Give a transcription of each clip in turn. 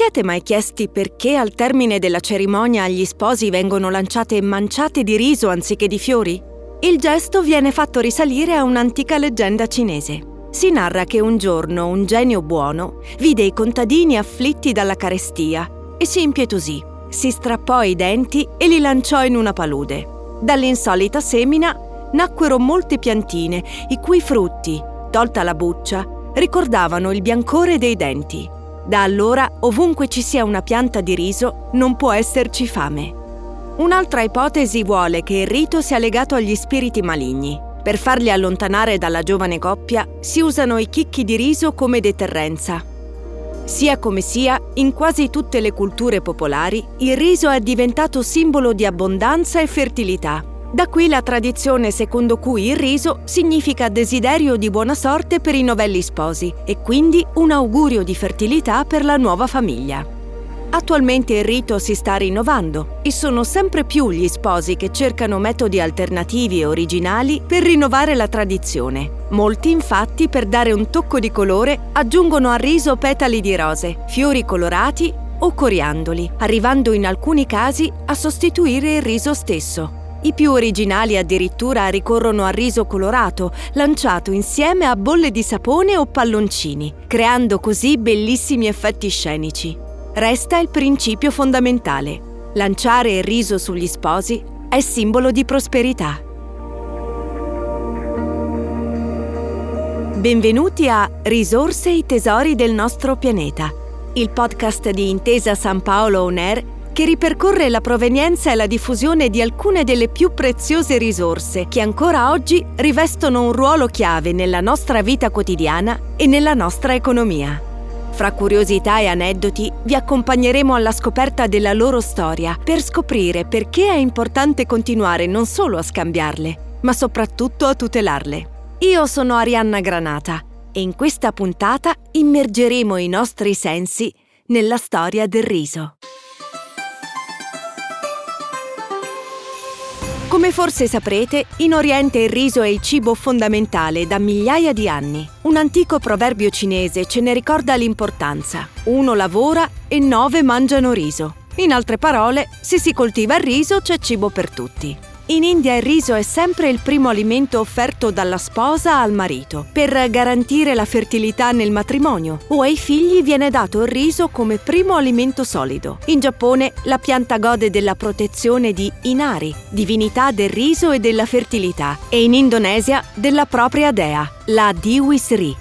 Siete mai chiesti perché al termine della cerimonia agli sposi vengono lanciate manciate di riso anziché di fiori? Il gesto viene fatto risalire a un'antica leggenda cinese. Si narra che un giorno un genio buono vide i contadini afflitti dalla carestia e si impietosì. Si strappò i denti e li lanciò in una palude. Dall'insolita semina nacquero molte piantine, i cui frutti, tolta la buccia, ricordavano il biancore dei denti. Da allora, ovunque ci sia una pianta di riso, non può esserci fame. Un'altra ipotesi vuole che il rito sia legato agli spiriti maligni. Per farli allontanare dalla giovane coppia, si usano i chicchi di riso come deterrenza. Sia come sia, in quasi tutte le culture popolari, il riso è diventato simbolo di abbondanza e fertilità. Da qui la tradizione secondo cui il riso significa desiderio di buona sorte per i novelli sposi e quindi un augurio di fertilità per la nuova famiglia. Attualmente il rito si sta rinnovando e sono sempre più gli sposi che cercano metodi alternativi e originali per rinnovare la tradizione. Molti infatti per dare un tocco di colore aggiungono al riso petali di rose, fiori colorati o coriandoli, arrivando in alcuni casi a sostituire il riso stesso. I più originali addirittura ricorrono al riso colorato, lanciato insieme a bolle di sapone o palloncini, creando così bellissimi effetti scenici. Resta il principio fondamentale. Lanciare il riso sugli sposi è simbolo di prosperità. Benvenuti a Risorse e tesori del nostro pianeta, il podcast di Intesa San Paolo On Air che ripercorre la provenienza e la diffusione di alcune delle più preziose risorse che ancora oggi rivestono un ruolo chiave nella nostra vita quotidiana e nella nostra economia. Fra curiosità e aneddoti vi accompagneremo alla scoperta della loro storia per scoprire perché è importante continuare non solo a scambiarle, ma soprattutto a tutelarle. Io sono Arianna Granata e in questa puntata immergeremo i nostri sensi nella storia del riso. Come forse saprete, in Oriente il riso è il cibo fondamentale da migliaia di anni. Un antico proverbio cinese ce ne ricorda l'importanza. Uno lavora e nove mangiano riso. In altre parole, se si coltiva il riso c'è cibo per tutti. In India il riso è sempre il primo alimento offerto dalla sposa al marito per garantire la fertilità nel matrimonio o ai figli viene dato il riso come primo alimento solido. In Giappone la pianta gode della protezione di Inari, divinità del riso e della fertilità, e in Indonesia della propria dea, la Dewi Sri.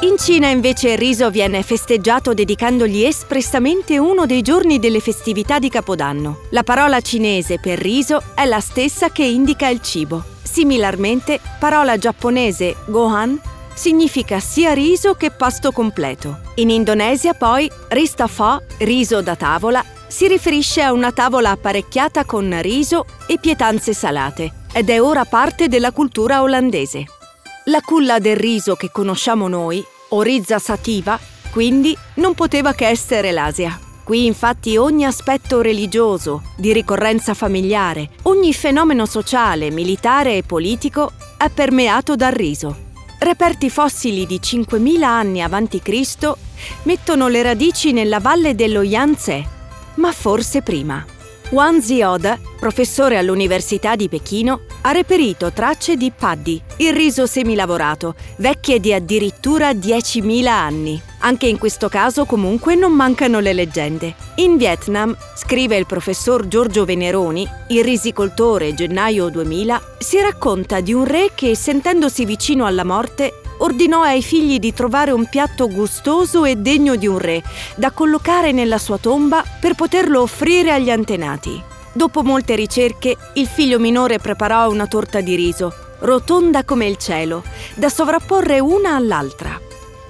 In Cina invece il riso viene festeggiato dedicandogli espressamente uno dei giorni delle festività di Capodanno. La parola cinese per riso è la stessa che indica il cibo. Similarmente, parola giapponese gohan significa sia riso che pasto completo. In Indonesia poi ristafa, riso da tavola, si riferisce a una tavola apparecchiata con riso e pietanze salate ed è ora parte della cultura olandese. La culla del riso che conosciamo noi, Orizza sativa, quindi non poteva che essere l'Asia. Qui infatti ogni aspetto religioso, di ricorrenza familiare, ogni fenomeno sociale, militare e politico è permeato dal riso. Reperti fossili di 5.000 anni a.C. mettono le radici nella valle dello Yangtze, ma forse prima. Wang Zioda, professore all'Università di Pechino, ha reperito tracce di paddy, il riso semilavorato, vecchie di addirittura 10.000 anni. Anche in questo caso comunque non mancano le leggende. In Vietnam, scrive il professor Giorgio Veneroni, il risicoltore gennaio 2000, si racconta di un re che, sentendosi vicino alla morte, ordinò ai figli di trovare un piatto gustoso e degno di un re, da collocare nella sua tomba per poterlo offrire agli antenati. Dopo molte ricerche, il figlio minore preparò una torta di riso, rotonda come il cielo, da sovrapporre una all'altra,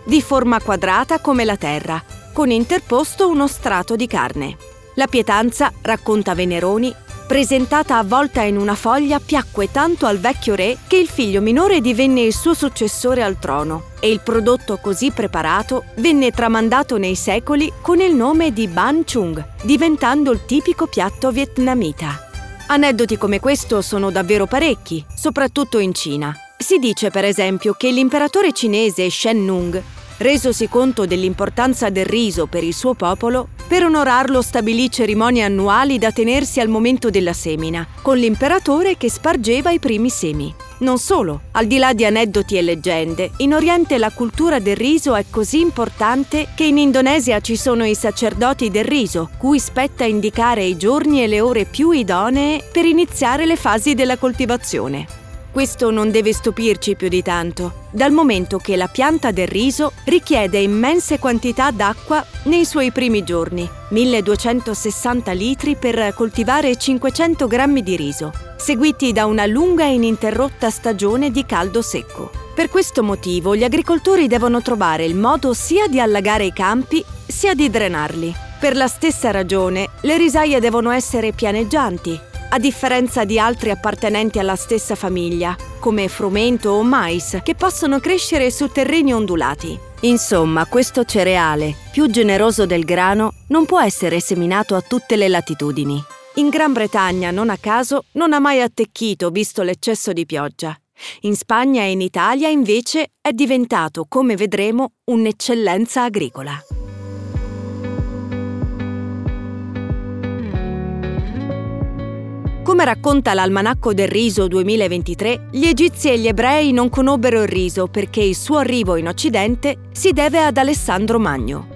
di forma quadrata come la terra, con interposto uno strato di carne. La pietanza, racconta Veneroni, presentata avvolta in una foglia, piacque tanto al vecchio re che il figlio minore divenne il suo successore al trono e il prodotto così preparato venne tramandato nei secoli con il nome di Ban Chung, diventando il tipico piatto vietnamita. Aneddoti come questo sono davvero parecchi, soprattutto in Cina. Si dice per esempio che l'imperatore cinese Shen Nung resosi conto dell'importanza del riso per il suo popolo, per onorarlo stabilì cerimonie annuali da tenersi al momento della semina, con l'imperatore che spargeva i primi semi. Non solo, al di là di aneddoti e leggende, in Oriente la cultura del riso è così importante che in Indonesia ci sono i sacerdoti del riso, cui spetta indicare i giorni e le ore più idonee per iniziare le fasi della coltivazione. Questo non deve stupirci più di tanto, dal momento che la pianta del riso richiede immense quantità d'acqua nei suoi primi giorni, 1260 litri per coltivare 500 grammi di riso, seguiti da una lunga e ininterrotta stagione di caldo secco. Per questo motivo gli agricoltori devono trovare il modo sia di allagare i campi sia di drenarli. Per la stessa ragione, le risaie devono essere pianeggianti, a differenza di altri appartenenti alla stessa famiglia, come frumento o mais, che possono crescere su terreni ondulati. Insomma, questo cereale, più generoso del grano, non può essere seminato a tutte le latitudini. In Gran Bretagna, non a caso, non ha mai attecchito visto l'eccesso di pioggia. In Spagna e in Italia, invece, è diventato, come vedremo, un'eccellenza agricola. Come racconta l'Almanacco del Riso 2023, gli egizi e gli ebrei non conobbero il riso perché il suo arrivo in Occidente si deve ad Alessandro Magno.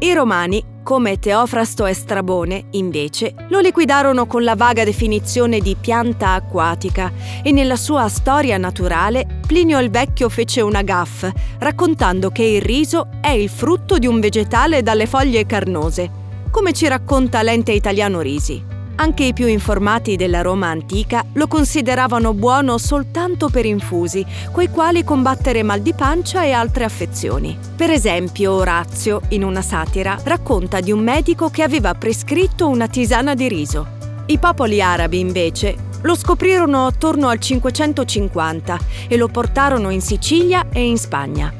I romani, come Teofrasto e Strabone, invece, lo liquidarono con la vaga definizione di pianta acquatica e nella sua storia naturale Plinio il Vecchio fece una gaffe, raccontando che il riso è il frutto di un vegetale dalle foglie carnose, come ci racconta l'ente italiano Risi. Anche i più informati della Roma antica lo consideravano buono soltanto per infusi, coi quali combattere mal di pancia e altre affezioni. Per esempio, Orazio, in una satira, racconta di un medico che aveva prescritto una tisana di riso. I popoli arabi, invece, lo scoprirono attorno al 550 e lo portarono in Sicilia e in Spagna.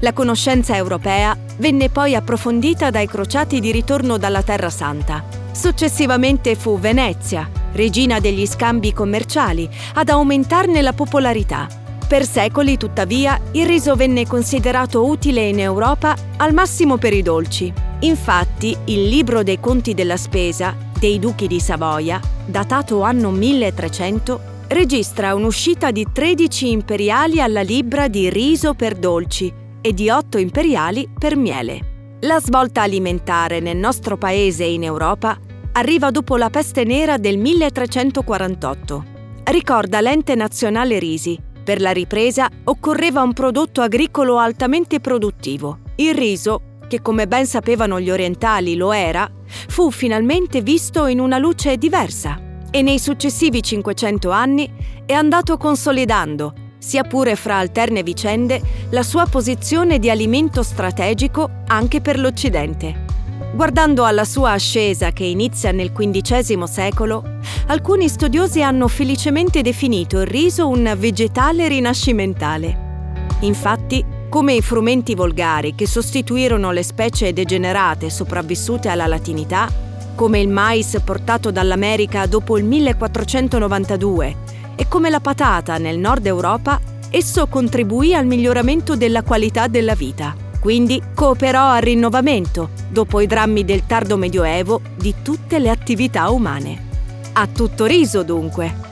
La conoscenza europea venne poi approfondita dai crociati di ritorno dalla Terra Santa. Successivamente fu Venezia, regina degli scambi commerciali, ad aumentarne la popolarità. Per secoli, tuttavia, il riso venne considerato utile in Europa al massimo per i dolci. Infatti, il libro dei conti della spesa dei duchi di Savoia, datato anno 1300, registra un'uscita di 13 imperiali alla libra di riso per dolci e di 8 imperiali per miele. La svolta alimentare nel nostro paese e in Europa arriva dopo la peste nera del 1348. Ricorda l'ente nazionale Risi. Per la ripresa occorreva un prodotto agricolo altamente produttivo. Il riso, che come ben sapevano gli orientali lo era, fu finalmente visto in una luce diversa e nei successivi 500 anni è andato consolidando sia pure fra alterne vicende, la sua posizione di alimento strategico anche per l'Occidente. Guardando alla sua ascesa che inizia nel XV secolo, alcuni studiosi hanno felicemente definito il riso un vegetale rinascimentale. Infatti, come i frumenti volgari che sostituirono le specie degenerate sopravvissute alla latinità, come il mais portato dall'America dopo il 1492 e come la patata nel nord Europa, esso contribuì al miglioramento della qualità della vita. Quindi cooperò al rinnovamento, dopo i drammi del tardo medioevo, di tutte le attività umane. A tutto riso dunque.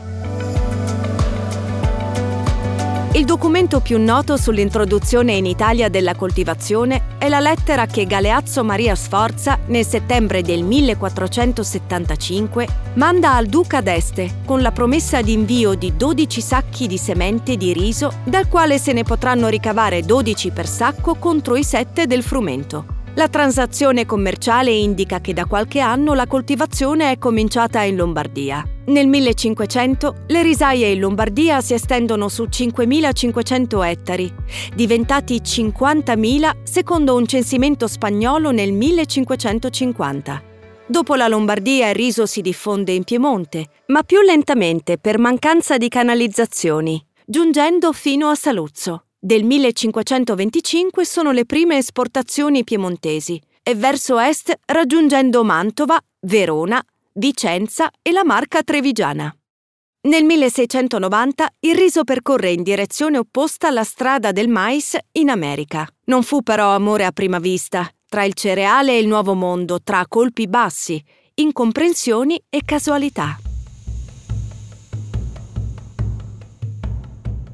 Il documento più noto sull'introduzione in Italia della coltivazione è la lettera che Galeazzo Maria Sforza, nel settembre del 1475, manda al duca d'Este con la promessa di invio di 12 sacchi di semente di riso, dal quale se ne potranno ricavare 12 per sacco contro i 7 del frumento. La transazione commerciale indica che da qualche anno la coltivazione è cominciata in Lombardia. Nel 1500 le risaie in Lombardia si estendono su 5.500 ettari, diventati 50.000 secondo un censimento spagnolo nel 1550. Dopo la Lombardia il riso si diffonde in Piemonte, ma più lentamente per mancanza di canalizzazioni, giungendo fino a Saluzzo. Del 1525 sono le prime esportazioni piemontesi e verso est raggiungendo Mantova, Verona, Vicenza e la Marca Trevigiana. Nel 1690 il riso percorre in direzione opposta alla strada del mais in America. Non fu però amore a prima vista, tra il cereale e il nuovo mondo, tra colpi bassi, incomprensioni e casualità.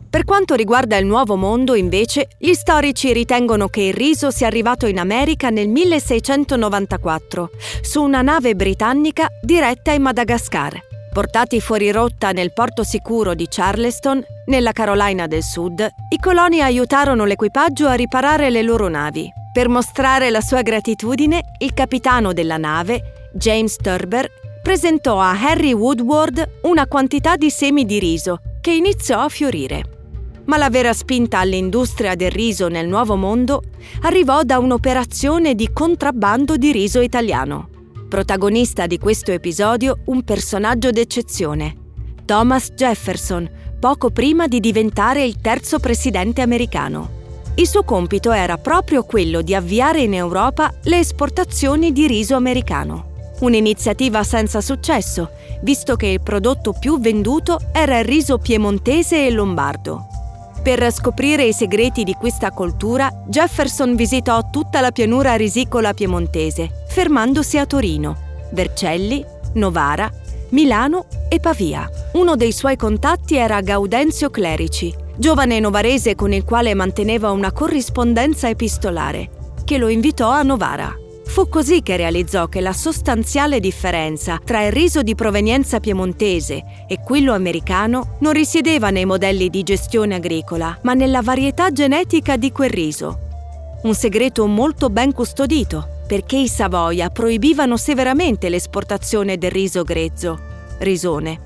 Per quanto riguarda il Nuovo Mondo, invece, gli storici ritengono che il riso sia arrivato in America nel 1694, su una nave britannica diretta in Madagascar. Portati fuori rotta nel porto sicuro di Charleston, nella Carolina del Sud, i coloni aiutarono l'equipaggio a riparare le loro navi. Per mostrare la sua gratitudine, il capitano della nave, James Turber, presentò a Harry Woodward una quantità di semi di riso che iniziò a fiorire ma la vera spinta all'industria del riso nel Nuovo Mondo arrivò da un'operazione di contrabbando di riso italiano. Protagonista di questo episodio un personaggio d'eccezione, Thomas Jefferson, poco prima di diventare il terzo presidente americano. Il suo compito era proprio quello di avviare in Europa le esportazioni di riso americano. Un'iniziativa senza successo, visto che il prodotto più venduto era il riso piemontese e lombardo. Per scoprire i segreti di questa cultura, Jefferson visitò tutta la pianura risicola piemontese, fermandosi a Torino, Vercelli, Novara, Milano e Pavia. Uno dei suoi contatti era Gaudenzio Clerici, giovane novarese con il quale manteneva una corrispondenza epistolare, che lo invitò a Novara. Fu così che realizzò che la sostanziale differenza tra il riso di provenienza piemontese e quello americano non risiedeva nei modelli di gestione agricola, ma nella varietà genetica di quel riso. Un segreto molto ben custodito, perché i Savoia proibivano severamente l'esportazione del riso grezzo, risone,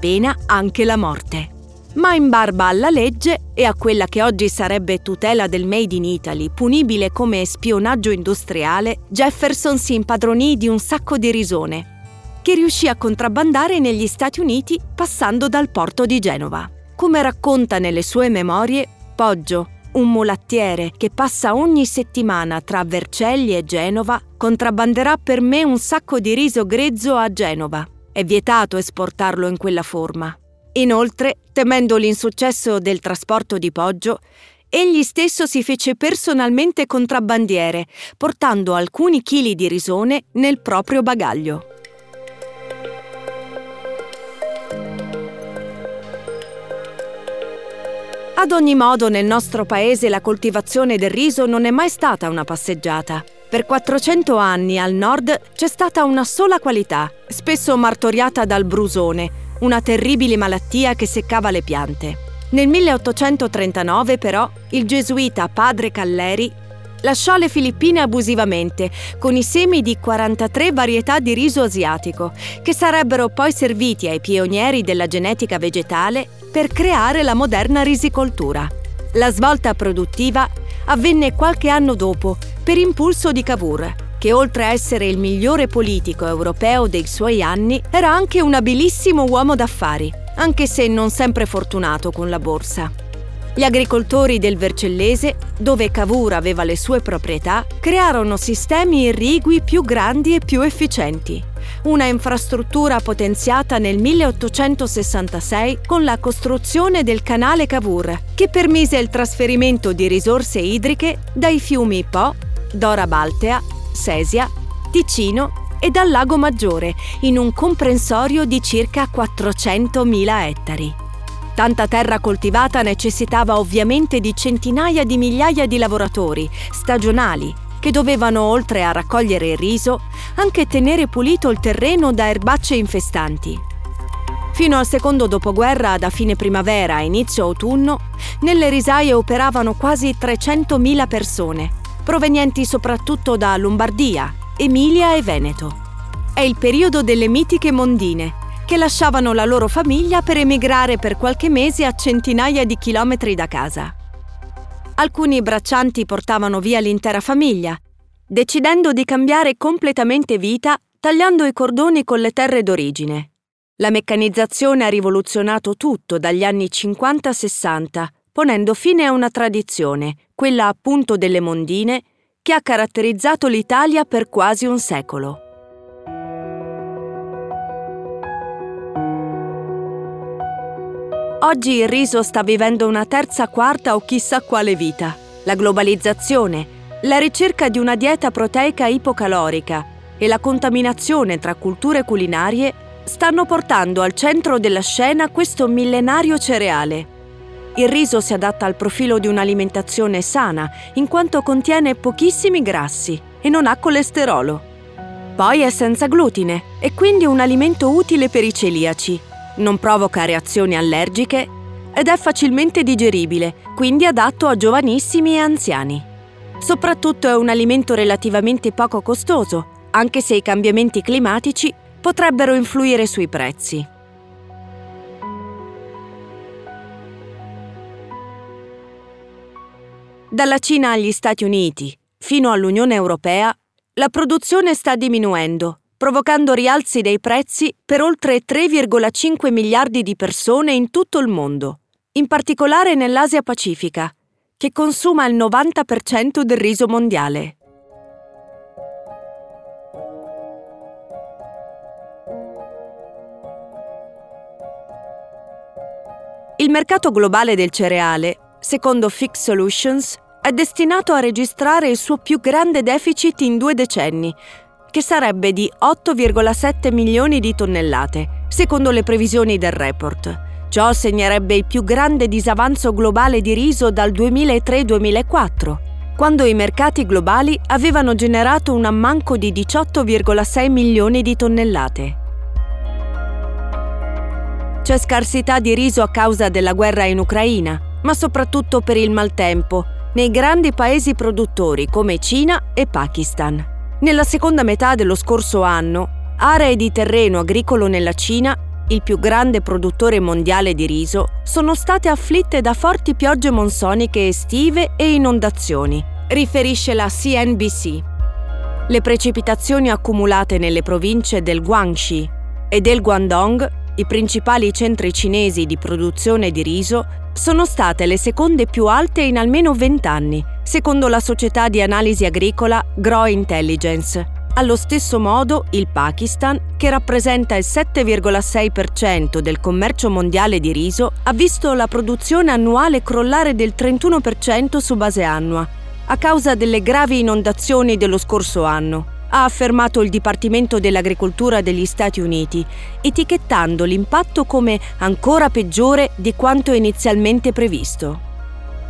pena anche la morte ma in barba alla legge e a quella che oggi sarebbe tutela del Made in Italy, punibile come spionaggio industriale, Jefferson si impadronì di un sacco di risone, che riuscì a contrabbandare negli Stati Uniti passando dal porto di Genova. Come racconta nelle sue memorie, Poggio, un mulattiere che passa ogni settimana tra Vercelli e Genova, contrabbanderà per me un sacco di riso grezzo a Genova. È vietato esportarlo in quella forma. Inoltre, temendo l'insuccesso del trasporto di Poggio, egli stesso si fece personalmente contrabbandiere, portando alcuni chili di risone nel proprio bagaglio. Ad ogni modo, nel nostro paese la coltivazione del riso non è mai stata una passeggiata. Per 400 anni al nord c'è stata una sola qualità, spesso martoriata dal brusone, una terribile malattia che seccava le piante. Nel 1839 però il gesuita padre Calleri lasciò le Filippine abusivamente con i semi di 43 varietà di riso asiatico che sarebbero poi serviti ai pionieri della genetica vegetale per creare la moderna risicoltura. La svolta produttiva avvenne qualche anno dopo per impulso di Cavour, che oltre a essere il migliore politico europeo dei suoi anni, era anche un abilissimo uomo d'affari, anche se non sempre fortunato con la borsa. Gli agricoltori del Vercellese, dove Cavour aveva le sue proprietà, crearono sistemi irrigui più grandi e più efficienti. Una infrastruttura potenziata nel 1866 con la costruzione del canale Cavour, che permise il trasferimento di risorse idriche dai fiumi Po, Dora Baltea Sesia, Ticino e dal Lago Maggiore in un comprensorio di circa 400.000 ettari. Tanta terra coltivata necessitava ovviamente di centinaia di migliaia di lavoratori stagionali che dovevano, oltre a raccogliere il riso, anche tenere pulito il terreno da erbacce infestanti. Fino al secondo dopoguerra, da fine primavera a inizio autunno, nelle risaie operavano quasi 300.000 persone, provenienti soprattutto da Lombardia, Emilia e Veneto. È il periodo delle mitiche mondine, che lasciavano la loro famiglia per emigrare per qualche mese a centinaia di chilometri da casa. Alcuni braccianti portavano via l'intera famiglia, decidendo di cambiare completamente vita tagliando i cordoni con le terre d'origine. La meccanizzazione ha rivoluzionato tutto dagli anni 50-60, ponendo fine a una tradizione, quella appunto delle mondine, che ha caratterizzato l'Italia per quasi un secolo. Oggi il riso sta vivendo una terza, quarta o chissà quale vita. La globalizzazione, la ricerca di una dieta proteica ipocalorica e la contaminazione tra culture culinarie stanno portando al centro della scena questo millenario cereale. Il riso si adatta al profilo di un'alimentazione sana, in quanto contiene pochissimi grassi e non ha colesterolo. Poi è senza glutine e quindi un alimento utile per i celiaci non provoca reazioni allergiche ed è facilmente digeribile, quindi adatto a giovanissimi e anziani. Soprattutto è un alimento relativamente poco costoso, anche se i cambiamenti climatici potrebbero influire sui prezzi. Dalla Cina agli Stati Uniti fino all'Unione Europea, la produzione sta diminuendo provocando rialzi dei prezzi per oltre 3,5 miliardi di persone in tutto il mondo, in particolare nell'Asia Pacifica, che consuma il 90% del riso mondiale. Il mercato globale del cereale, secondo Fix Solutions, è destinato a registrare il suo più grande deficit in due decenni, che sarebbe di 8,7 milioni di tonnellate, secondo le previsioni del report. Ciò segnerebbe il più grande disavanzo globale di riso dal 2003-2004, quando i mercati globali avevano generato un ammanco di 18,6 milioni di tonnellate. C'è scarsità di riso a causa della guerra in Ucraina, ma soprattutto per il maltempo, nei grandi paesi produttori come Cina e Pakistan. Nella seconda metà dello scorso anno, aree di terreno agricolo nella Cina, il più grande produttore mondiale di riso, sono state afflitte da forti piogge monsoniche estive e inondazioni, riferisce la CNBC. Le precipitazioni accumulate nelle province del Guangxi e del Guangdong, i principali centri cinesi di produzione di riso, sono state le seconde più alte in almeno 20 anni, secondo la società di analisi agricola Grow Intelligence. Allo stesso modo, il Pakistan, che rappresenta il 7,6% del commercio mondiale di riso, ha visto la produzione annuale crollare del 31% su base annua, a causa delle gravi inondazioni dello scorso anno, ha affermato il Dipartimento dell'Agricoltura degli Stati Uniti, etichettando l'impatto come ancora peggiore di quanto inizialmente previsto.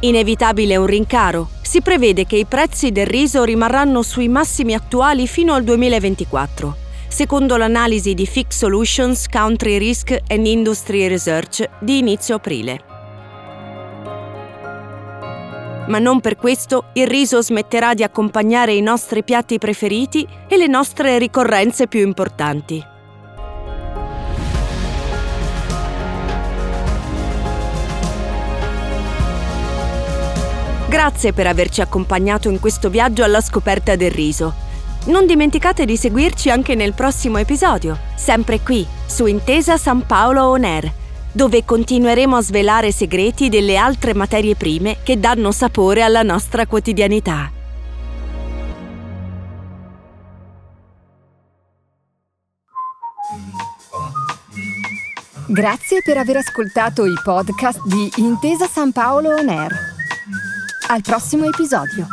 Inevitabile un rincaro. Si prevede che i prezzi del riso rimarranno sui massimi attuali fino al 2024, secondo l'analisi di Fix Solutions Country Risk and Industry Research di inizio aprile. Ma non per questo il riso smetterà di accompagnare i nostri piatti preferiti e le nostre ricorrenze più importanti. Grazie per averci accompagnato in questo viaggio alla scoperta del riso. Non dimenticate di seguirci anche nel prossimo episodio, sempre qui, su Intesa San Paolo On Air, dove continueremo a svelare segreti delle altre materie prime che danno sapore alla nostra quotidianità. Grazie per aver ascoltato i podcast di Intesa San Paolo On Air. Al prossimo episodio.